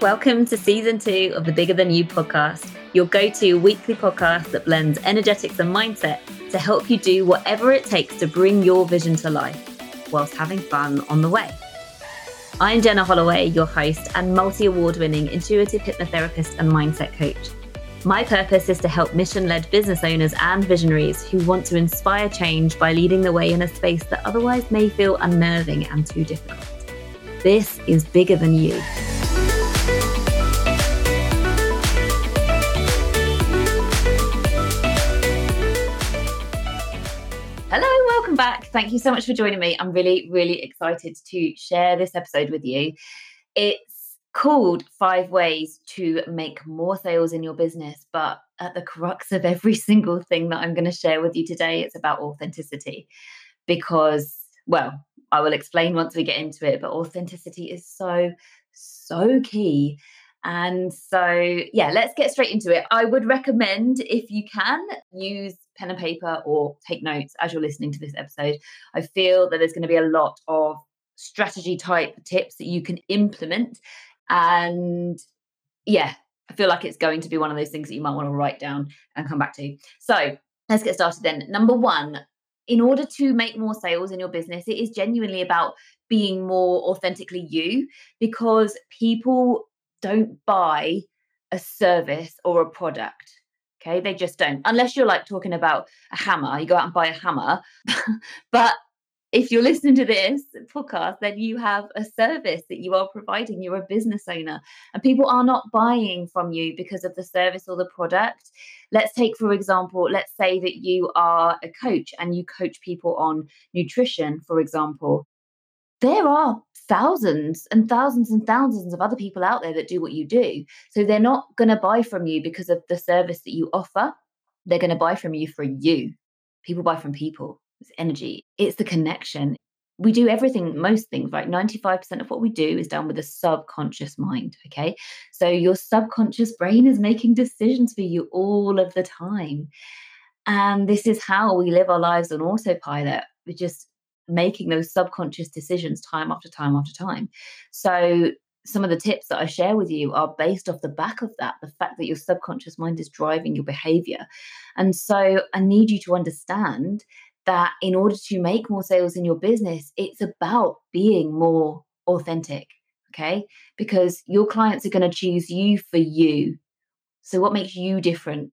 Welcome to season two of the Bigger Than You podcast, your go to weekly podcast that blends energetics and mindset to help you do whatever it takes to bring your vision to life whilst having fun on the way. I'm Jenna Holloway, your host and multi award winning intuitive hypnotherapist and mindset coach. My purpose is to help mission led business owners and visionaries who want to inspire change by leading the way in a space that otherwise may feel unnerving and too difficult. This is bigger than you. Back. Thank you so much for joining me. I'm really, really excited to share this episode with you. It's called Five Ways to Make More Sales in Your Business, but at the crux of every single thing that I'm going to share with you today, it's about authenticity. Because, well, I will explain once we get into it, but authenticity is so, so key. And so, yeah, let's get straight into it. I would recommend, if you can, use pen and paper or take notes as you're listening to this episode. I feel that there's going to be a lot of strategy type tips that you can implement. And yeah, I feel like it's going to be one of those things that you might want to write down and come back to. So let's get started then. Number one, in order to make more sales in your business, it is genuinely about being more authentically you because people don't buy a service or a product Okay, they just don't. Unless you're like talking about a hammer, you go out and buy a hammer. but if you're listening to this podcast, then you have a service that you are providing. You're a business owner, and people are not buying from you because of the service or the product. Let's take, for example, let's say that you are a coach and you coach people on nutrition, for example. There are thousands and thousands and thousands of other people out there that do what you do. So they're not going to buy from you because of the service that you offer. They're going to buy from you for you. People buy from people. It's energy, it's the connection. We do everything, most things, right? 95% of what we do is done with a subconscious mind. Okay. So your subconscious brain is making decisions for you all of the time. And this is how we live our lives on autopilot. We just making those subconscious decisions time after time after time. So, some of the tips that I share with you are based off the back of that, the fact that your subconscious mind is driving your behavior. And so, I need you to understand that in order to make more sales in your business, it's about being more authentic. Okay. Because your clients are going to choose you for you. So, what makes you different?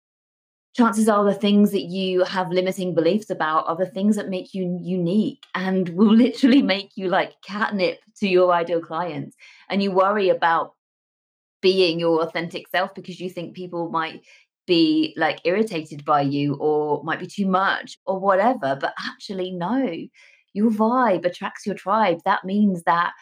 Chances are the things that you have limiting beliefs about are the things that make you unique and will literally make you like catnip to your ideal clients. And you worry about being your authentic self because you think people might be like irritated by you or might be too much or whatever. But actually, no, your vibe attracts your tribe. That means that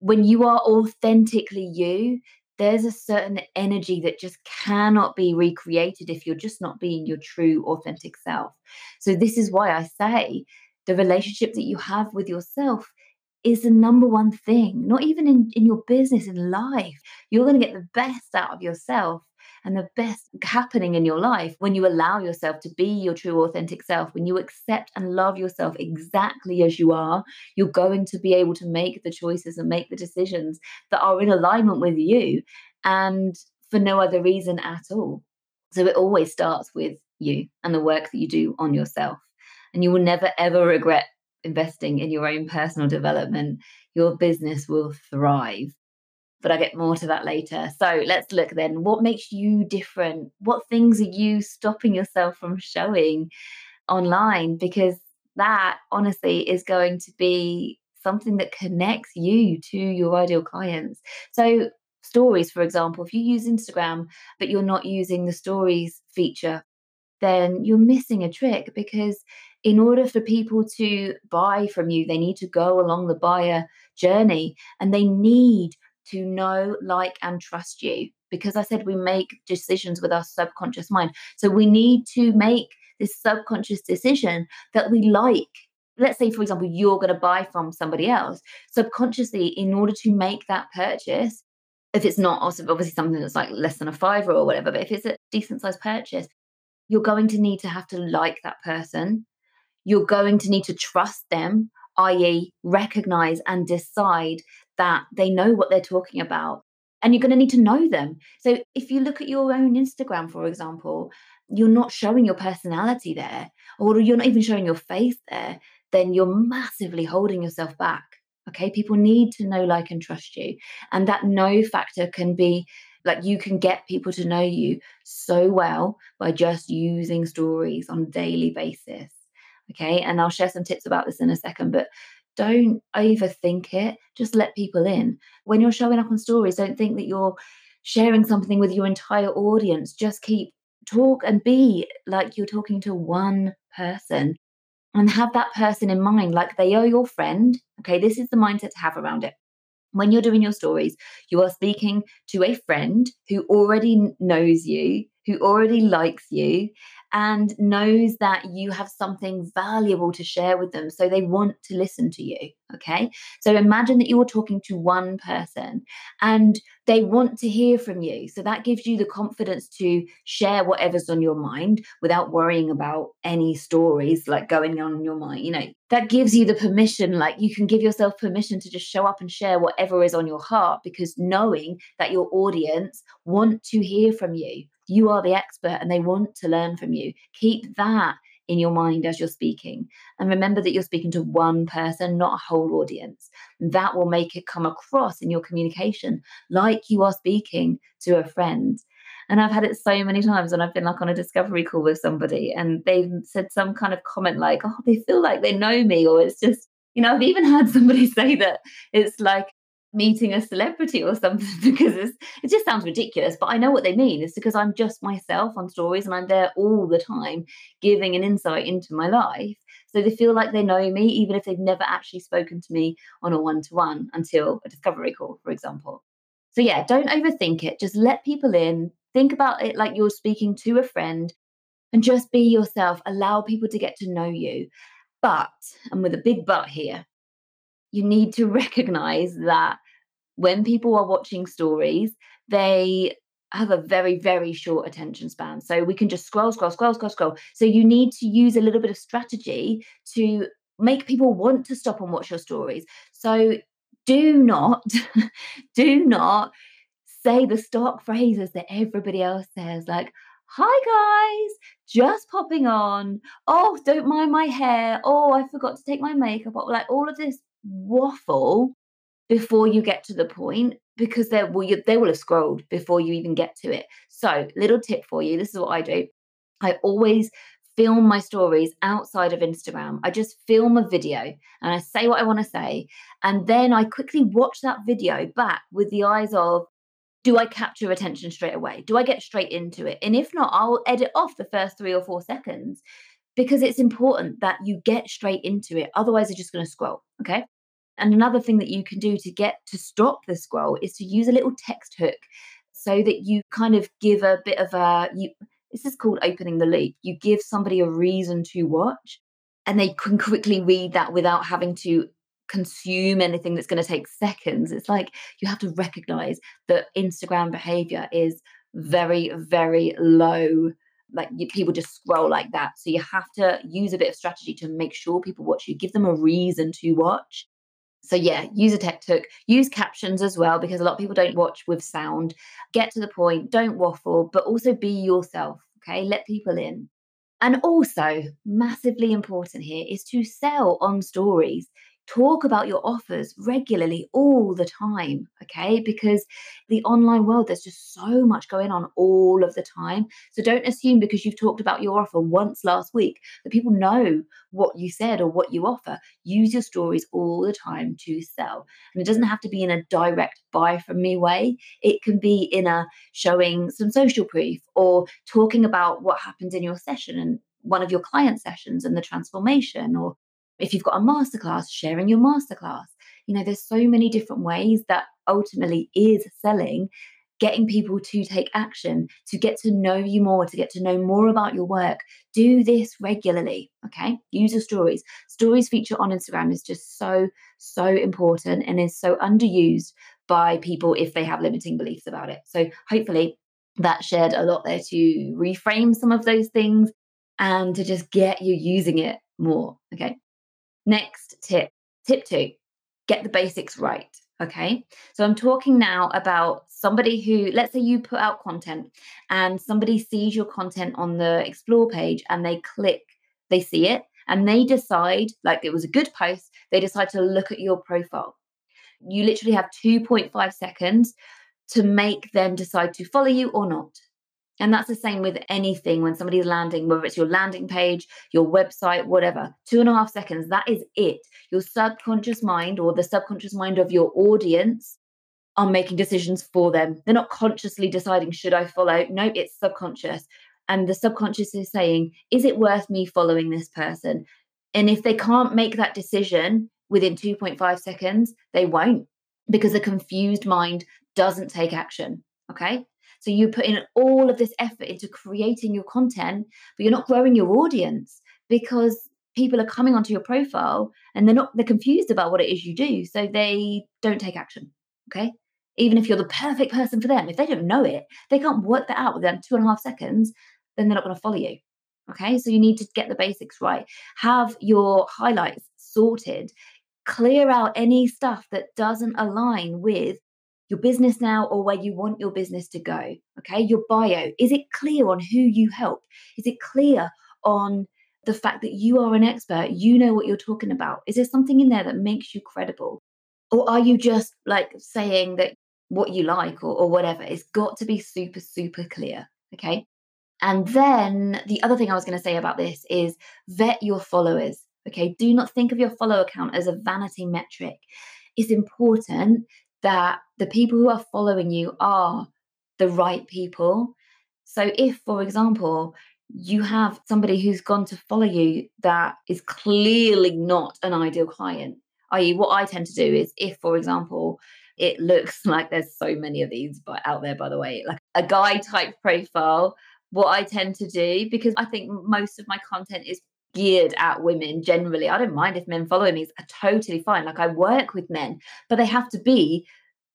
when you are authentically you, there's a certain energy that just cannot be recreated if you're just not being your true authentic self. So this is why I say the relationship that you have with yourself is the number one thing, not even in, in your business, in life. You're going to get the best out of yourself and the best happening in your life when you allow yourself to be your true authentic self, when you accept and love yourself exactly as you are, you're going to be able to make the choices and make the decisions that are in alignment with you and for no other reason at all. So it always starts with you and the work that you do on yourself. And you will never, ever regret investing in your own personal development. Your business will thrive but I get more to that later. So let's look then. What makes you different? What things are you stopping yourself from showing online? Because that honestly is going to be something that connects you to your ideal clients. So, stories, for example, if you use Instagram, but you're not using the stories feature, then you're missing a trick because in order for people to buy from you, they need to go along the buyer journey and they need to know, like, and trust you. Because I said we make decisions with our subconscious mind. So we need to make this subconscious decision that we like. Let's say, for example, you're going to buy from somebody else. Subconsciously, in order to make that purchase, if it's not obviously something that's like less than a fiver or whatever, but if it's a decent sized purchase, you're going to need to have to like that person. You're going to need to trust them, i.e., recognize and decide that they know what they're talking about. and you're going to need to know them. So if you look at your own Instagram, for example, you're not showing your personality there, or you're not even showing your face there, then you're massively holding yourself back. Okay. People need to know, like, and trust you. And that know factor can be like you can get people to know you so well by just using stories on a daily basis. Okay. And I'll share some tips about this in a second, but don't overthink it. Just let people in. When you're showing up on stories, don't think that you're sharing something with your entire audience. Just keep talk and be like you're talking to one person and have that person in mind like they are your friend. Okay, this is the mindset to have around it. When you're doing your stories, you are speaking to a friend who already knows you, who already likes you, and knows that you have something valuable to share with them. So they want to listen to you. Okay. So imagine that you're talking to one person and they want to hear from you. So that gives you the confidence to share whatever's on your mind without worrying about any stories like going on in your mind. You know, that gives you the permission, like you can give yourself permission to just show up and share whatever is on your heart because knowing that your audience want to hear from you you are the expert and they want to learn from you. Keep that in your mind as you're speaking. And remember that you're speaking to one person, not a whole audience. That will make it come across in your communication like you are speaking to a friend. And I've had it so many times when I've been like on a discovery call with somebody and they've said some kind of comment like, oh, they feel like they know me, or it's just, you know, I've even had somebody say that it's like meeting a celebrity or something because it just sounds ridiculous but i know what they mean. It's because i'm just myself on stories and i'm there all the time giving an insight into my life. So they feel like they know me even if they've never actually spoken to me on a one-to-one until a discovery call for example. So yeah don't overthink it. Just let people in. Think about it like you're speaking to a friend and just be yourself. Allow people to get to know you. But and with a big but here you need to recognize that when people are watching stories, they have a very, very short attention span. So we can just scroll, scroll, scroll, scroll, scroll. So you need to use a little bit of strategy to make people want to stop and watch your stories. So do not, do not say the stock phrases that everybody else says, like, hi guys, just popping on. Oh, don't mind my hair. Oh, I forgot to take my makeup off. Like all of this waffle before you get to the point because they will they will have scrolled before you even get to it. So, little tip for you. This is what I do. I always film my stories outside of Instagram. I just film a video and I say what I want to say. And then I quickly watch that video back with the eyes of, do I capture attention straight away? Do I get straight into it? And if not, I'll edit off the first three or four seconds because it's important that you get straight into it. Otherwise, you're just going to scroll. Okay. And another thing that you can do to get to stop the scroll is to use a little text hook so that you kind of give a bit of a you this is called opening the loop. You give somebody a reason to watch and they can quickly read that without having to consume anything that's going to take seconds. It's like you have to recognize that Instagram behavior is very, very low. Like you, people just scroll like that. So you have to use a bit of strategy to make sure people watch you, give them a reason to watch. So yeah, use a text hook, use captions as well, because a lot of people don't watch with sound. Get to the point, don't waffle, but also be yourself. Okay, let people in. And also, massively important here is to sell on stories talk about your offers regularly all the time okay? Because the online world there's just so much going on all of the time. So don't assume because you've talked about your offer once last week that people know what you said or what you offer. Use your stories all the time to sell. And it doesn't have to be in a direct buy from me way. It can be in a showing some social proof or talking about what happened in your session and one of your client sessions and the transformation or if you've got a masterclass, sharing your masterclass. You know, there's so many different ways that ultimately is selling, getting people to take action, to get to know you more, to get to know more about your work. Do this regularly, okay? Use your stories. Stories feature on Instagram is just so, so important and is so underused by people if they have limiting beliefs about it. So hopefully that shared a lot there to reframe some of those things and to just get you using it more. Okay. Next tip, tip two, get the basics right. Okay. So I'm talking now about somebody who, let's say you put out content and somebody sees your content on the explore page and they click, they see it and they decide, like it was a good post, they decide to look at your profile. You literally have 2.5 seconds to make them decide to follow you or not. And that's the same with anything when somebody's landing, whether it's your landing page, your website, whatever. Two and a half seconds, that is it. Your subconscious mind or the subconscious mind of your audience are making decisions for them. They're not consciously deciding, should I follow? No, it's subconscious. And the subconscious is saying, is it worth me following this person? And if they can't make that decision within 2.5 seconds, they won't because the confused mind doesn't take action. Okay. So you put in all of this effort into creating your content, but you're not growing your audience because people are coming onto your profile and they're not they're confused about what it is you do. So they don't take action. Okay. Even if you're the perfect person for them, if they don't know it, they can't work that out within two and a half seconds, then they're not going to follow you. Okay. So you need to get the basics right. Have your highlights sorted. Clear out any stuff that doesn't align with your business now or where you want your business to go. Okay, your bio. Is it clear on who you help? Is it clear on the fact that you are an expert? You know what you're talking about. Is there something in there that makes you credible? Or are you just like saying that what you like or, or whatever? It's got to be super, super clear. Okay. And then the other thing I was going to say about this is vet your followers. Okay. Do not think of your follower count as a vanity metric. It's important that the people who are following you are the right people. So, if, for example, you have somebody who's gone to follow you that is clearly not an ideal client, i.e., what I tend to do is if, for example, it looks like there's so many of these out there, by the way, like a guy type profile. What I tend to do, because I think most of my content is geared at women generally. I don't mind if men follow me, it's totally fine. Like I work with men, but they have to be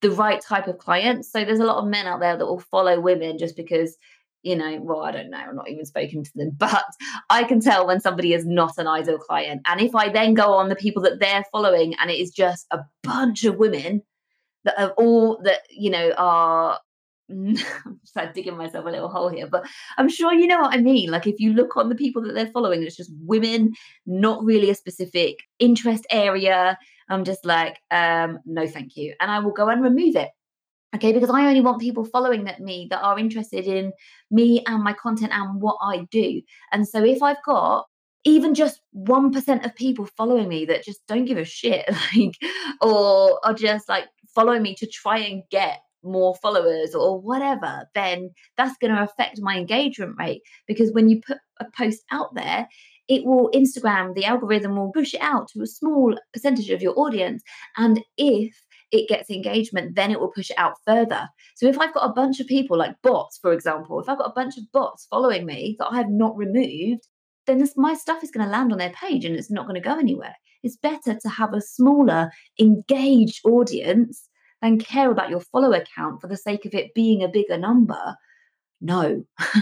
the right type of client. So there's a lot of men out there that will follow women just because, you know, well, I don't know, I'm not even spoken to them, but I can tell when somebody is not an ideal client. And if I then go on the people that they're following and it is just a bunch of women that are all that, you know, are I'm digging myself a little hole here, but I'm sure you know what I mean. Like if you look on the people that they're following, it's just women, not really a specific interest area. I'm just like, um, no, thank you, and I will go and remove it. Okay, because I only want people following that me that are interested in me and my content and what I do. And so if I've got even just 1% of people following me that just don't give a shit, like, or are just like following me to try and get more followers or whatever, then that's going to affect my engagement rate. Because when you put a post out there, it will Instagram, the algorithm will push it out to a small percentage of your audience. And if it gets engagement, then it will push it out further. So if I've got a bunch of people like bots, for example, if I've got a bunch of bots following me that I have not removed, then this, my stuff is going to land on their page and it's not going to go anywhere. It's better to have a smaller, engaged audience than care about your follower count for the sake of it being a bigger number. No,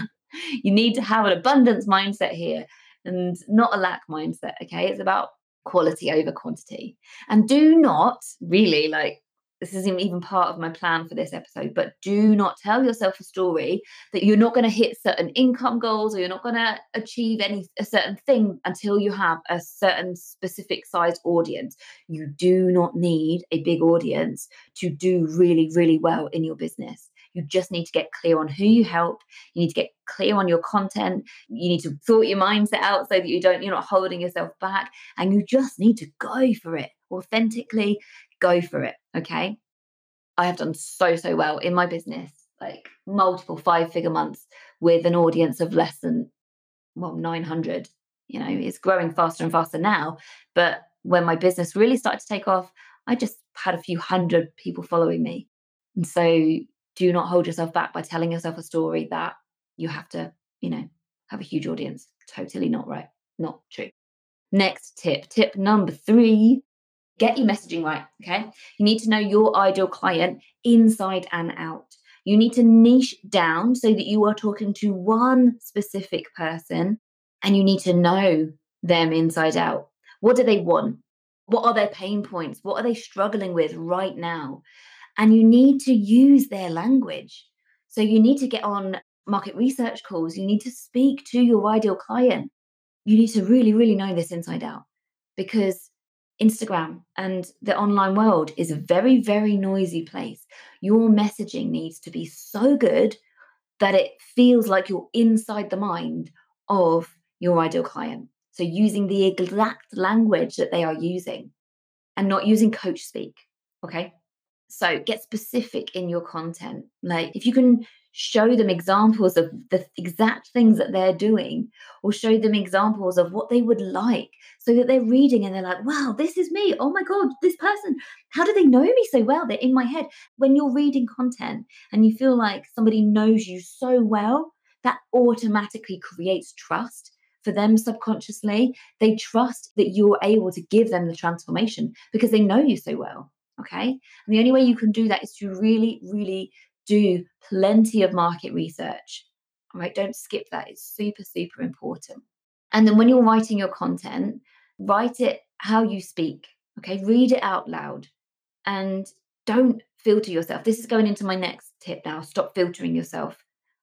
you need to have an abundance mindset here and not a lack mindset. Okay. It's about quality over quantity. And do not really like this isn't even part of my plan for this episode, but do not tell yourself a story that you're not going to hit certain income goals or you're not going to achieve any a certain thing until you have a certain specific size audience. You do not need a big audience to do really, really well in your business. You just need to get clear on who you help. You need to get clear on your content. You need to sort your mindset out so that you don't, you're not holding yourself back. And you just need to go for it authentically go for it. Okay. I have done so, so well in my business, like multiple five figure months with an audience of less than, well, 900. You know, it's growing faster and faster now. But when my business really started to take off, I just had a few hundred people following me. And so do not hold yourself back by telling yourself a story that you have to, you know, have a huge audience. Totally not right. Not true. Next tip, tip number three Get your messaging right. Okay. You need to know your ideal client inside and out. You need to niche down so that you are talking to one specific person and you need to know them inside out. What do they want? What are their pain points? What are they struggling with right now? And you need to use their language. So you need to get on market research calls. You need to speak to your ideal client. You need to really, really know this inside out because Instagram and the online world is a very, very noisy place. Your messaging needs to be so good that it feels like you're inside the mind of your ideal client. So, using the exact language that they are using and not using coach speak. Okay. So, get specific in your content. Like, if you can show them examples of the exact things that they're doing or show them examples of what they would like so that they're reading and they're like wow this is me. Oh my god this person. How do they know me so well? They're in my head. When you're reading content and you feel like somebody knows you so well that automatically creates trust for them subconsciously. They trust that you're able to give them the transformation because they know you so well okay? And the only way you can do that is to really really do plenty of market research. Right, don't skip that. It's super, super important. And then when you're writing your content, write it how you speak. Okay, read it out loud and don't filter yourself. This is going into my next tip now. Stop filtering yourself.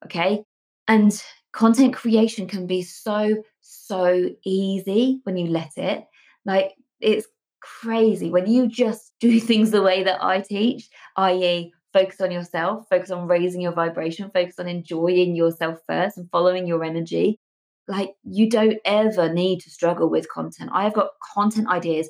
Okay. And content creation can be so, so easy when you let it. Like it's crazy when you just do things the way that I teach, i.e., focus on yourself, focus on raising your vibration, focus on enjoying yourself first and following your energy. Like you don't ever need to struggle with content. I have got content ideas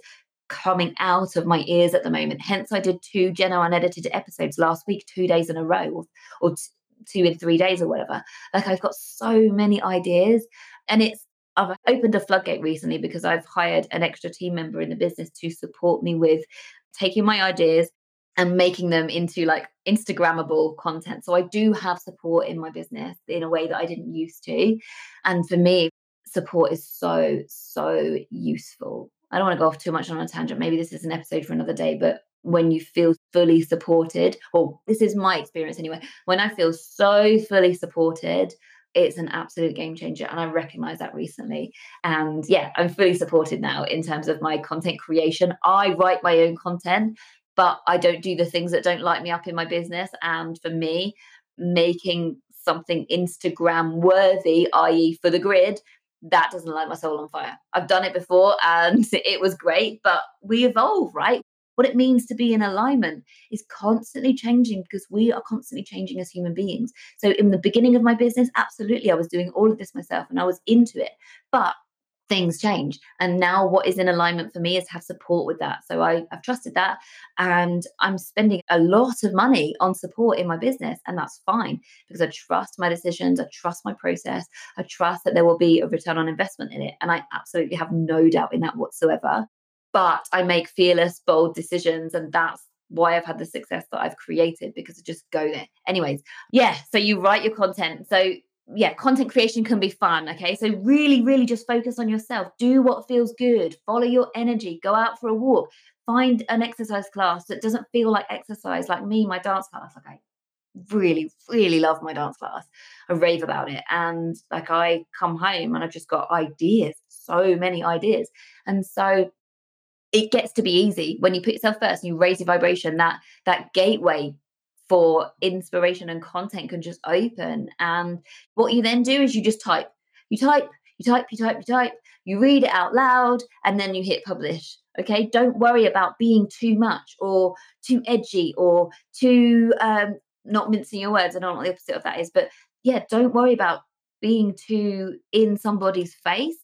coming out of my ears at the moment. Hence, I did two Jenna unedited episodes last week, two days in a row, or, or t- two in three days or whatever. Like I've got so many ideas, and it's I've opened a floodgate recently because I've hired an extra team member in the business to support me with taking my ideas, and making them into like Instagrammable content. So I do have support in my business in a way that I didn't used to. And for me, support is so, so useful. I don't want to go off too much on a tangent. Maybe this is an episode for another day, but when you feel fully supported, or this is my experience anyway, when I feel so fully supported, it's an absolute game changer. And I recognize that recently. And yeah, I'm fully supported now in terms of my content creation. I write my own content but I don't do the things that don't light me up in my business. And for me, making something Instagram worthy, i.e., for the grid, that doesn't light my soul on fire. I've done it before and it was great, but we evolve, right? What it means to be in alignment is constantly changing because we are constantly changing as human beings. So, in the beginning of my business, absolutely, I was doing all of this myself and I was into it. But things change. And now what is in alignment for me is have support with that. So I, have trusted that and I'm spending a lot of money on support in my business. And that's fine because I trust my decisions, I trust my process, I trust that there will be a return on investment in it. And I absolutely have no doubt in that whatsoever. But I make fearless, bold decisions. And that's why I've had the success that I've created because I just go there. Anyways, yeah. So you write your content. So yeah, content creation can be fun. Okay. So really, really just focus on yourself. Do what feels good. Follow your energy. Go out for a walk. Find an exercise class that doesn't feel like exercise, like me, my dance class. Like I really, really love my dance class. I rave about it. And like I come home and I've just got ideas, so many ideas. And so it gets to be easy when you put yourself first and you raise your vibration, that that gateway for inspiration and content can just open. And what you then do is you just type, you type, you type, you type, you type, you read it out loud, and then you hit publish. Okay. Don't worry about being too much or too edgy or too um, not mincing your words. I don't know what the opposite of that is, but yeah, don't worry about being too in somebody's face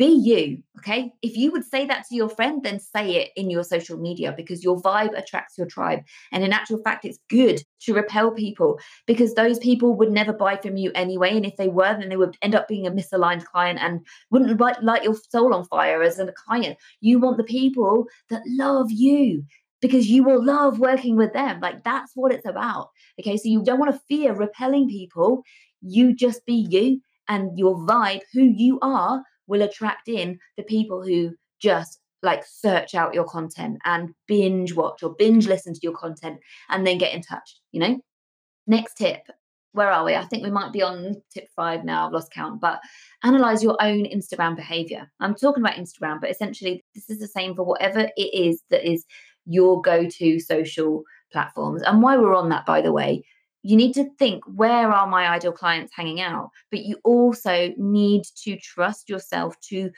be you. Okay. If you would say that to your friend, then say it in your social media because your vibe attracts your tribe. And in actual fact, it's good to repel people because those people would never buy from you anyway. And if they were, then they would end up being a misaligned client and wouldn't light your soul on fire as a client. You want the people that love you because you will love working with them. Like that's what it's about. Okay. So you don't want to fear repelling people. You just be you and your vibe, who you are will attract in the people who just like search out your content and binge watch or binge listen to your content and then get in touch, you know? Next tip where are we? I think we might be on tip five now. I've lost count, but analyze your own Instagram behavior. I'm talking about Instagram, but essentially, this is the same for whatever it is that is your go to social platforms. And why we're on that, by the way, you need to think where are my ideal clients hanging out? But you also need to trust yourself to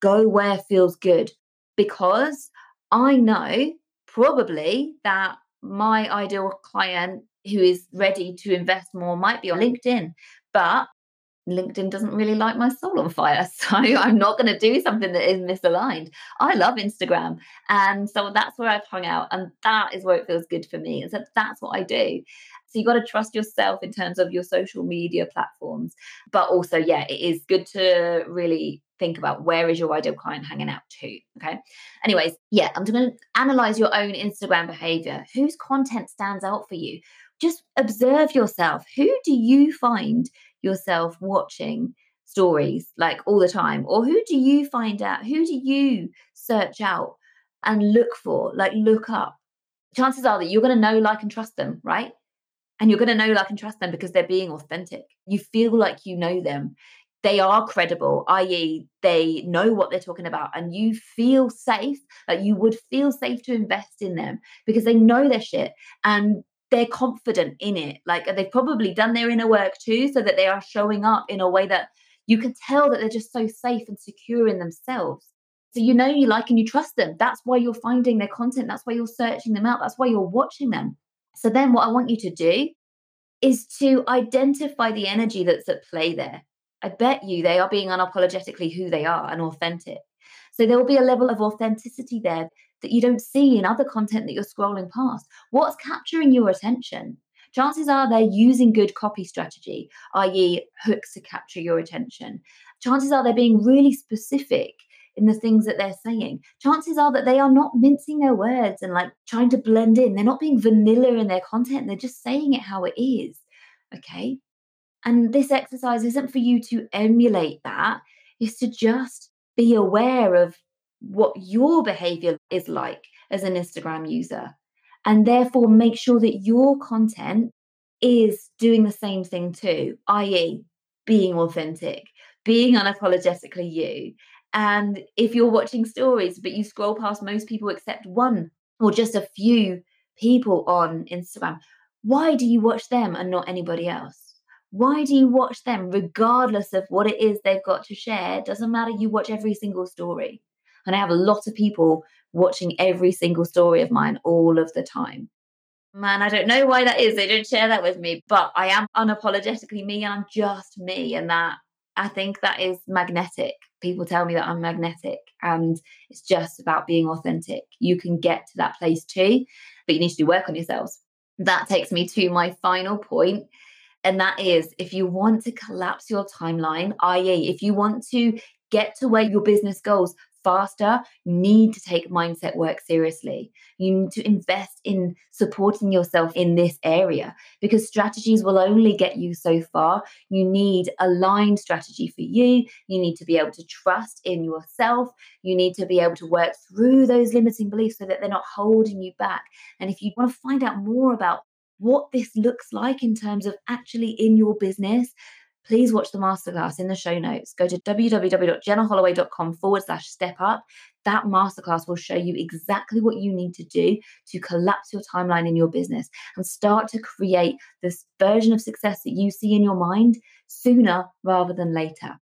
go where feels good because I know probably that my ideal client who is ready to invest more might be on LinkedIn, but LinkedIn doesn't really light my soul on fire. So I'm not going to do something that is misaligned. I love Instagram. And so that's where I've hung out. And that is where it feels good for me. And so that's what I do. So you got to trust yourself in terms of your social media platforms. But also, yeah, it is good to really think about where is your ideal client hanging out to. Okay. Anyways, yeah, I'm going to analyze your own Instagram behavior. Whose content stands out for you? Just observe yourself. Who do you find yourself watching stories like all the time? Or who do you find out? Who do you search out and look for, like look up? Chances are that you're going to know, like, and trust them, right? And you're going to know, like, and trust them because they're being authentic. You feel like you know them they are credible, i.e., they know what they're talking about, and you feel safe, like you would feel safe to invest in them because they know their shit and they're confident in it. Like they've probably done their inner work too, so that they are showing up in a way that you can tell that they're just so safe and secure in themselves. So you know you like and you trust them. That's why you're finding their content. That's why you're searching them out. That's why you're watching them. So then what I want you to do is to identify the energy that's at play there. I bet you they are being unapologetically who they are and authentic. So there will be a level of authenticity there that you don't see in other content that you're scrolling past. What's capturing your attention? Chances are they're using good copy strategy, i.e., hooks to capture your attention. Chances are they're being really specific in the things that they're saying. Chances are that they are not mincing their words and like trying to blend in. They're not being vanilla in their content. They're just saying it how it is. Okay. And this exercise isn't for you to emulate that, it's to just be aware of what your behavior is like as an Instagram user. And therefore, make sure that your content is doing the same thing too, i.e., being authentic, being unapologetically you. And if you're watching stories, but you scroll past most people except one or just a few people on Instagram, why do you watch them and not anybody else? Why do you watch them regardless of what it is they've got to share? Doesn't matter. You watch every single story. And I have a lot of people watching every single story of mine all of the time. Man, I don't know why that is. They don't share that with me, but I am unapologetically me and I'm just me. And that I think that is magnetic. People tell me that I'm magnetic, and it's just about being authentic. You can get to that place too, but you need to do work on yourselves. That takes me to my final point, and that is if you want to collapse your timeline, i.e., if you want to get to where your business goes faster, you need to take mindset work seriously. You need to invest in supporting yourself in this area because strategies will only get you so far. You need a aligned strategy for you. You need to be able to trust in yourself. You need to be able to work through those limiting beliefs so that they're not holding you back. And if you want to find out more about what this looks like in terms of actually in your business, please watch the masterclass in the show notes. Go to www.jennaholloway.com forward slash step up. That masterclass will show you exactly what you need to do to collapse your timeline in your business and start to create this version of success that you see in your mind sooner rather than later.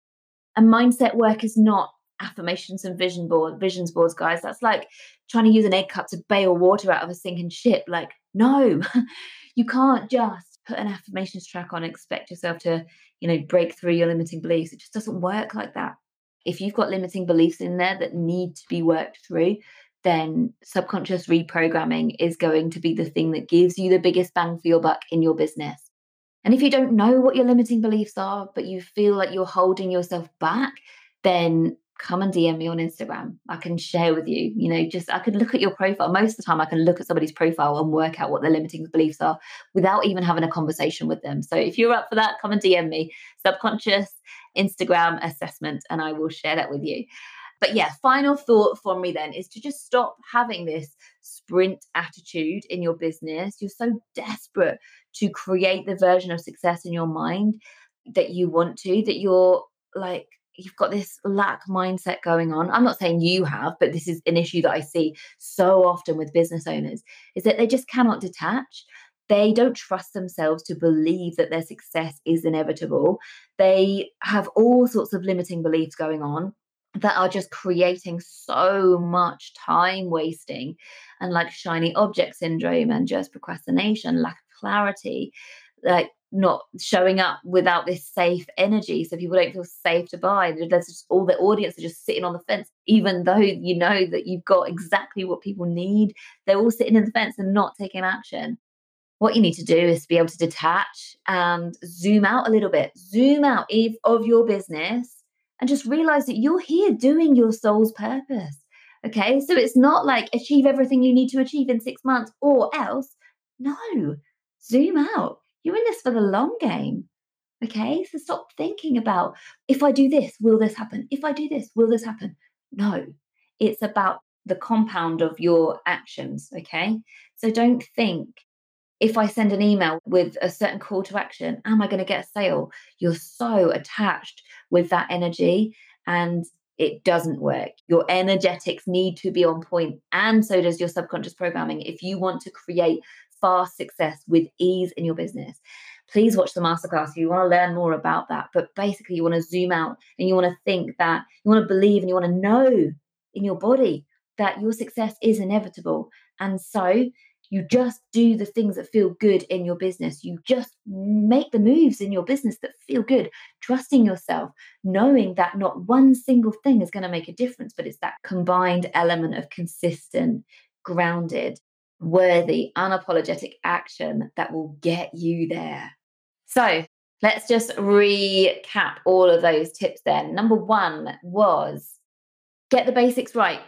And mindset work is not affirmations and vision board visions boards guys that's like trying to use an egg cup to bail water out of a sinking ship like no you can't just put an affirmations track on and expect yourself to, you know, break through your limiting beliefs. It just doesn't work like that. If you've got limiting beliefs in there that need to be worked through, then subconscious reprogramming is going to be the thing that gives you the biggest bang for your buck in your business. And if you don't know what your limiting beliefs are, but you feel like you're holding yourself back, then come and DM me on Instagram. I can share with you, you know, just I could look at your profile. Most of the time, I can look at somebody's profile and work out what their limiting beliefs are without even having a conversation with them. So if you're up for that, come and DM me. Subconscious Instagram assessment, and I will share that with you. But yeah, final thought for me then is to just stop having this sprint attitude in your business. You're so desperate to create the version of success in your mind that you want to, that you're like, you've got this lack mindset going on. I'm not saying you have, but this is an issue that I see so often with business owners is that they just cannot detach. They don't trust themselves to believe that their success is inevitable. They have all sorts of limiting beliefs going on that are just creating so much time wasting and like shiny object syndrome and just procrastination, lack of clarity, like not showing up without this safe energy. So people don't feel safe to buy. There's just all the audience are just sitting on the fence, even though you know that you've got exactly what people need. They're all sitting in the fence and not taking action. What you need to do is be able to detach and zoom out a little bit, zoom out of your business and just realize that you're here doing your soul's purpose. Okay. So it's not like achieve everything you need to achieve in six months or else. No, zoom out. You're in this for the long game. Okay. So stop thinking about if I do this, will this happen? If I do this, will this happen? No, it's about the compound of your actions. Okay. So don't think if I send an email with a certain call to action, am I going to get a sale? You're so attached with that energy and it doesn't work. Your energetics need to be on point, and so does your subconscious programming if you want to create fast success with ease in your business. Please watch the masterclass if you want to learn more about that. But basically, you want to zoom out and you want to think that you want to believe and you want to know in your body that your success is inevitable. And so you just do the things that feel good in your business. You just make the moves in your business that feel good, trusting yourself, knowing that not one single thing is going to make a difference, but it's that combined element of consistent, grounded, worthy, unapologetic action that will get you there. So, let's just recap all of those tips then. Number one was get the basics right.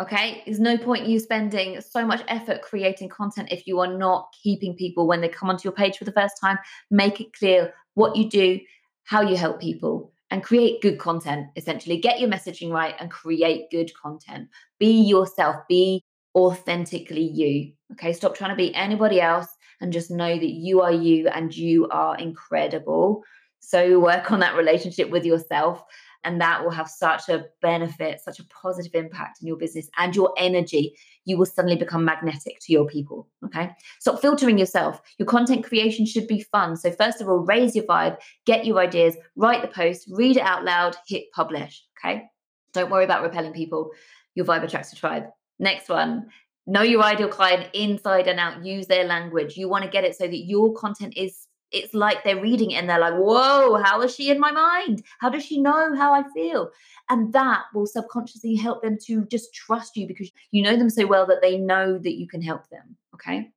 Okay. There's no point you spending so much effort creating content if you are not keeping people when they come onto your page for the first time. Make it clear what you do, how you help people, and create good content. Essentially, get your messaging right and create good content. Be yourself, be authentically you. Okay. Stop trying to be anybody else and just know that you are you and you are incredible. So work on that relationship with yourself and that will have such a benefit, such a positive impact in your business and your energy. You will suddenly become magnetic to your people. Okay. Stop filtering yourself. Your content creation should be fun. So, first of all, raise your vibe, get your ideas, write the post, read it out loud, hit publish. Okay. Don't worry about repelling people. Your vibe attracts a tribe. Next one, know your ideal client inside and out use their language you want to get it so that your content is it's like they're reading it and they're like, whoa, how is she in my mind? How does she know how I feel? And that will subconsciously help them to just trust you because you know them so well that they know that you can help them. Okay.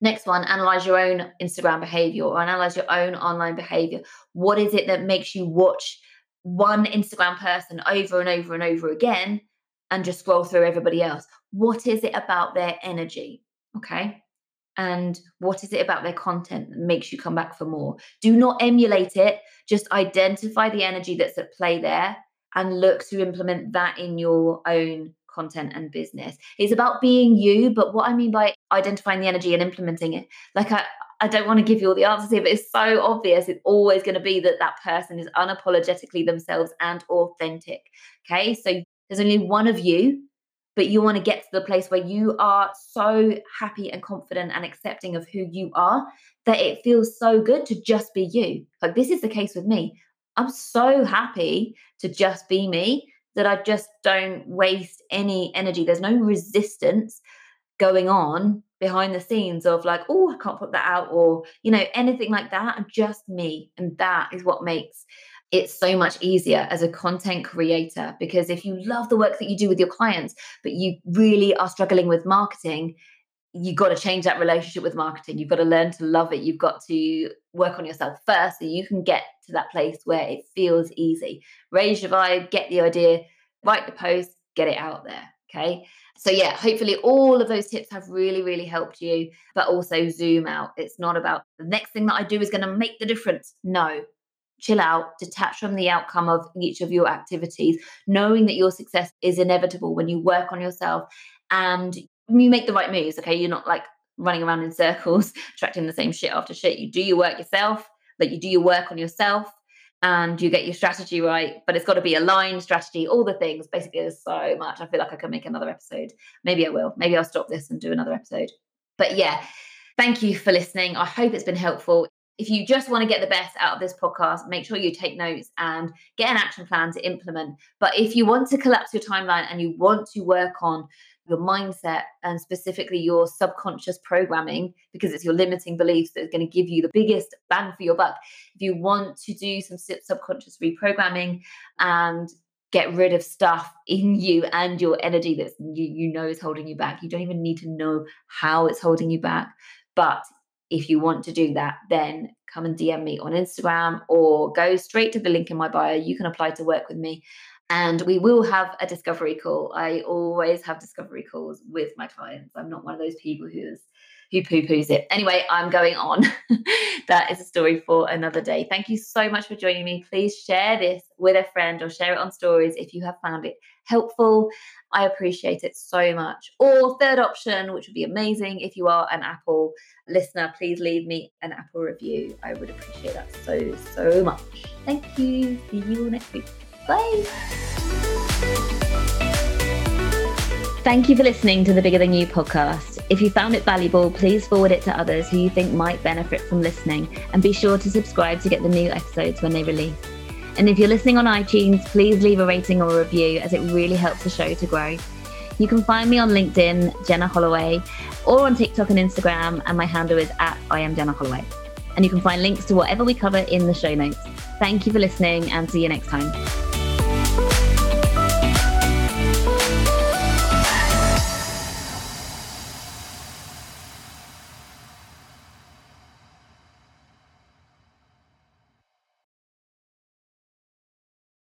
Next one, analyze your own Instagram behavior or analyze your own online behavior. What is it that makes you watch one Instagram person over and over and over again and just scroll through everybody else? What is it about their energy? Okay and what is it about their content that makes you come back for more. Do not emulate it, just identify the energy that's at play there and look to implement that in your own content and business. It's about being you, but what I mean by identifying the energy and implementing it, like I, I don't want to give you all the answers here, but it's so obvious. It's always going to be that that person is unapologetically themselves and authentic. Okay. So there's only one of you but you want to get to the place where you are so happy and confident and accepting of who you are that it feels so good to just be you. Like this is the case with me. I'm so happy to just be me that I just don't waste any energy. There's no resistance going on behind the scenes of like, oh, I can't put that out or, you know, anything like that. I'm just me. And that is what makes it's so much easier as a content creator because if you love the work that you do with your clients, but you really are struggling with marketing, you've got to change that relationship with marketing. You've got to learn to love it. You've got to work on yourself first so you can get to that place where it feels easy. Raise your vibe, get the idea, write the post, get it out there. Okay. So, yeah, hopefully all of those tips have really, really helped you, but also zoom out. It's not about the next thing that I do is going to make the difference. No, chill out, detach from the outcome of each of your activities, knowing that your success is inevitable when you work on yourself and you make the right moves. Okay. You're not like running around in circles, attracting the same shit after shit. You do your work yourself, like you do your work on yourself and you get your strategy right, but it's got to be aligned strategy, all the things. Basically, there's so much. I feel like I can make another episode. Maybe I will. Maybe I'll stop this and do another episode. But yeah, thank you for listening. I hope it's been helpful. If you just want to get the best out of this podcast, make sure you take notes and get an action plan to implement. But if you want to collapse your timeline and you want to work on your mindset and specifically your subconscious programming because it's your limiting beliefs that are going to give you the biggest bang for your buck. If you want to do some subconscious reprogramming and get rid of stuff in you and your energy that you, you know is holding you back, you don't even need to know how it's holding you back. But if you want to do that, then come and DM me on Instagram or go straight to the link in my bio. You can apply to work with me and we will have a discovery call. I always have discovery calls with my clients. I'm not one of those people who's who poo-poos it. Anyway, I'm going on. that is a story for another day. Thank you so much for joining me. Please share this with a friend or share it on stories if you have found it helpful. I appreciate it so much. Or third option, which would be amazing if you are an Apple listener, please leave me an Apple review. I would appreciate that so so much. Thank you. See you all next week. Bye. Thank you for listening to the Bigger Than You podcast. If you found it valuable, please forward it to others who you think might benefit from listening and be sure to subscribe to get the new episodes when they release. And if you're listening on iTunes, please leave a rating or a review as it really helps the show to grow. You can find me on LinkedIn, Jenna Holloway, or on TikTok and Instagram, and my handle is at I am Jenna Holloway. And you can find links to whatever we cover in the show notes. Thank you for listening and see you next time.